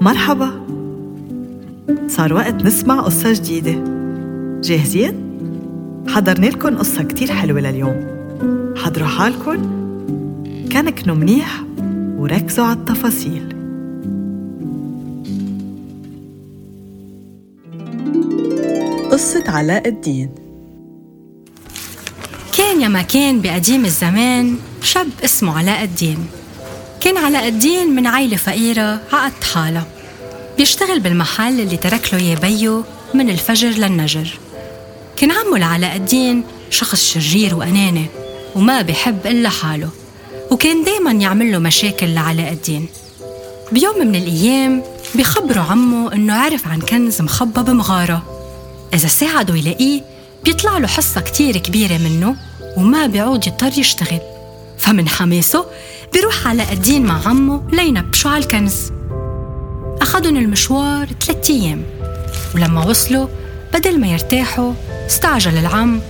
مرحبا. صار وقت نسمع قصة جديدة. جاهزين؟ حضرنا لكم قصة كتير حلوة لليوم. حضروا حالكم. كنكنوا منيح وركزوا على التفاصيل. قصة علاء الدين. كان يا ما كان بقديم الزمان شاب اسمه علاء الدين. كان علاء الدين من عيلة فقيرة عقد حالة بيشتغل بالمحل اللي ترك له بيو من الفجر للنجر. كان عمه لعلاء الدين شخص شرير وأناني وما بيحب إلا حاله وكان دايما يعمل له مشاكل لعلاء الدين. بيوم من الأيام بيخبروا عمه إنه عرف عن كنز مخبى بمغارة. إذا ساعده يلاقيه بيطلع له حصة كتير كبيرة منه وما بيعود يضطر يشتغل. فمن حماسه بيروح علاء الدين مع عمه لينبشوا على الكنز. أخذن المشوار ثلاثة أيام. ولما وصلوا بدل ما يرتاحوا استعجل العم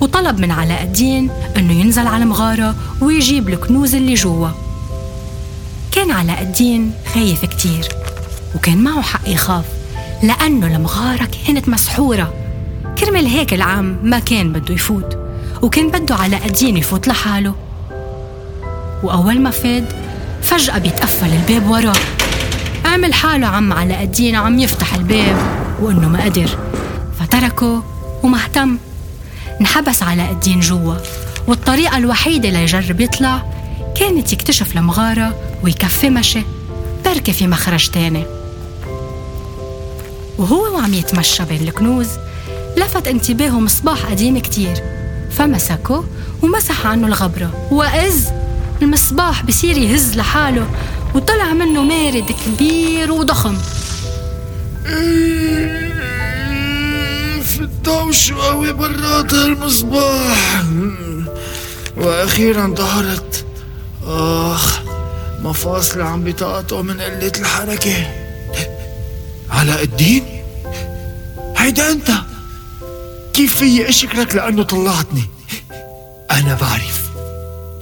وطلب من علاء الدين إنه ينزل على المغاره ويجيب الكنوز اللي جوا. كان علاء الدين خايف كتير وكان معه حق يخاف لأنه المغارة كانت مسحورة. كرمال هيك العم ما كان بده يفوت وكان بده علاء الدين يفوت لحاله. وأول ما فاد فجأة بيتقفل الباب وراه. عمل حاله عم علاء الدين عم يفتح الباب وإنه ما قدر. فتركه وما اهتم. انحبس علاء الدين جوا والطريقة الوحيدة ليجرب يطلع كانت يكتشف المغارة ويكفي مشي بركة في مخرج تاني. وهو وعم يتمشى بين الكنوز لفت انتباهه مصباح قديم كتير. فمسكه ومسح عنه الغبرة. وإذ المصباح بصير يهز لحاله وطلع منه مارد كبير وضخم. في الضوء قوي برات المصباح. وأخيرا ظهرت آخ مفاصلي عم بتقطعوا من قلة الحركة. علاء الدين؟ هيدا أنت؟ كيف في اشكرك لأنه طلعتني؟ أنا بعرف.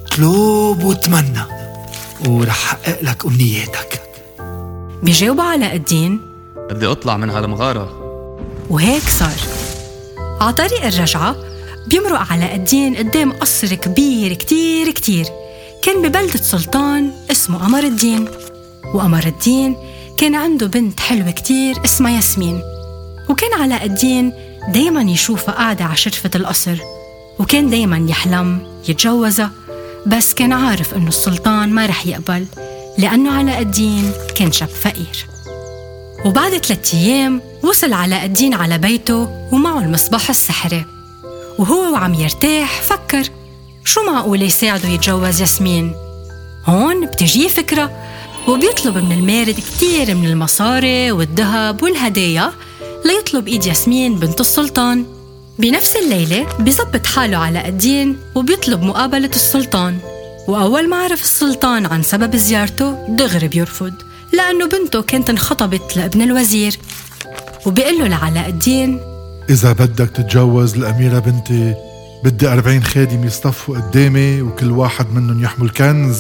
اطلب واتمنى. ورح حقق لك أمنياتك. بيجاوب علاء الدين. بدي أطلع من هالمغاره وهيك صار. على طريق الرجعة بيمرق علاء الدين قدام قصر كبير كتير كتير. كان ببلدة سلطان اسمه قمر الدين. وقمر الدين كان عنده بنت حلوة كتير اسمها ياسمين. وكان علاء الدين دايما يشوفها قاعدة على شرفة القصر. وكان دايما يحلم يتجوزها بس كان عارف إنه السلطان ما رح يقبل لأنه علاء الدين كان شاب فقير. وبعد ثلاثة أيام وصل علاء الدين على بيته ومعه المصباح السحري. وهو وعم يرتاح فكر شو معقول يساعده يتجوز ياسمين؟ هون بتجيه فكرة وبيطلب من المارد كتير من المصاري والذهب والهدايا ليطلب إيد ياسمين بنت السلطان. بنفس الليلة بيظبط حاله علاء الدين وبيطلب مقابلة السلطان. وأول ما عرف السلطان عن سبب زيارته دغري بيرفض لأنه بنته كانت انخطبت لابن الوزير. وبيقول له لعلاء الدين إذا بدك تتجوز الأميرة بنتي بدي أربعين خادم يصطفوا قدامي وكل واحد منهم يحمل كنز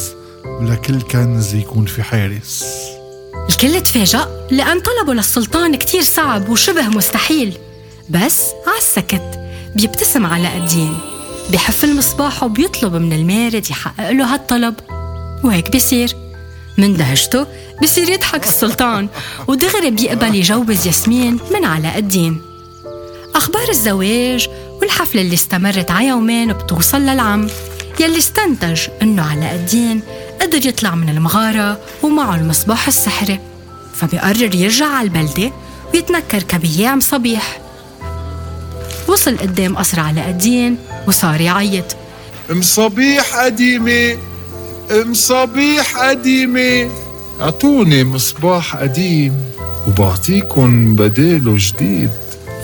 ولكل كنز يكون في حارس. الكل تفاجأ لأن طلبه للسلطان كتير صعب وشبه مستحيل. بس عالسكت بيبتسم علاء الدين. بحف المصباح وبيطلب من المارد يحقق له هالطلب. وهيك بيصير. من دهشته بصير يضحك السلطان. ودغري بيقبل يجوز ياسمين من علاء الدين. أخبار الزواج والحفلة اللي استمرت على يومين بتوصل للعم. يلي استنتج إنه علاء الدين قدر يطلع من المغارة ومعه المصباح السحري. فبيقرر يرجع على البلدة ويتنكر كبياع صبيح. وصل قدام قصر علاء الدين وصار يعيط. مصابيح قديمة مصابيح قديمة اعطوني مصباح قديم وبعطيكم بداله جديد.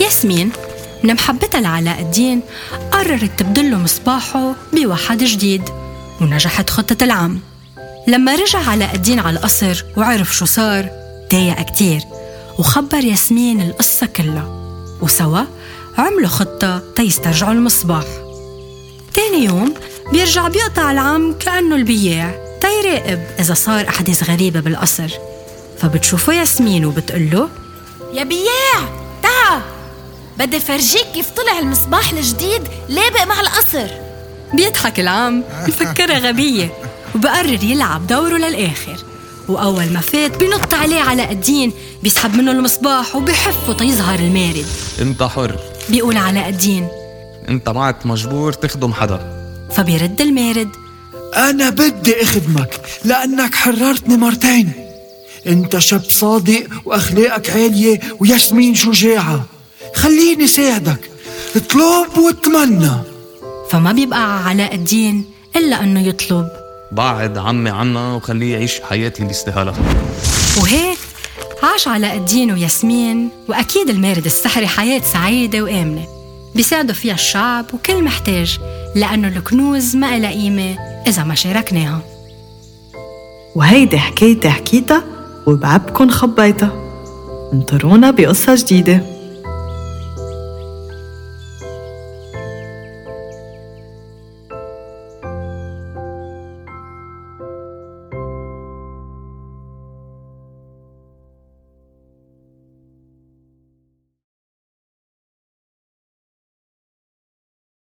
ياسمين من محبتها لعلاء الدين قررت تبدله مصباحه بواحد جديد ونجحت خطة العم. لما رجع علاء الدين على القصر وعرف شو صار ضايق كتير وخبر ياسمين القصة كلها. وسوا عملوا خطة تيسترجعوا المصباح. تاني يوم بيرجع بيقطع العم كأنه البياع. تيراقب إذا صار أحداث غريبة بالقصر. فبتشوفه ياسمين وبتقول له يا بياع تعا. بدي فرجيك كيف طلع المصباح الجديد لابق مع القصر. بيضحك العم بفكرها غبية وبقرر يلعب دوره للآخر. وأول ما فات بنط عليه علاء الدين بيسحب منه المصباح وبحفه تيظهر المارد. انت حر. بيقول علاء الدين. انت معك مجبور تخدم حدا. فبيرد المارد. أنا بدي أخدمك لأنك حررتني مرتين. أنت شاب صادق وأخلاقك عالية وياسمين شجاعة. خليني ساعدك اطلب واتمنى. فما بيبقى علاء الدين إلا أنه يطلب. بعد عمي عنا وخليه يعيش حياتي اللي يستاهلها وهيك عاش علاء الدين وياسمين وأكيد المارد السحري حياة سعيدة وآمنة. بيساعدوا فيها الشعب وكل محتاج لأنه الكنوز ما إلها قيمة إذا ما شاركناها. وهيدي حكايتي حكيتها وبعبكن خبيتها. انطرونا بقصة جديدة.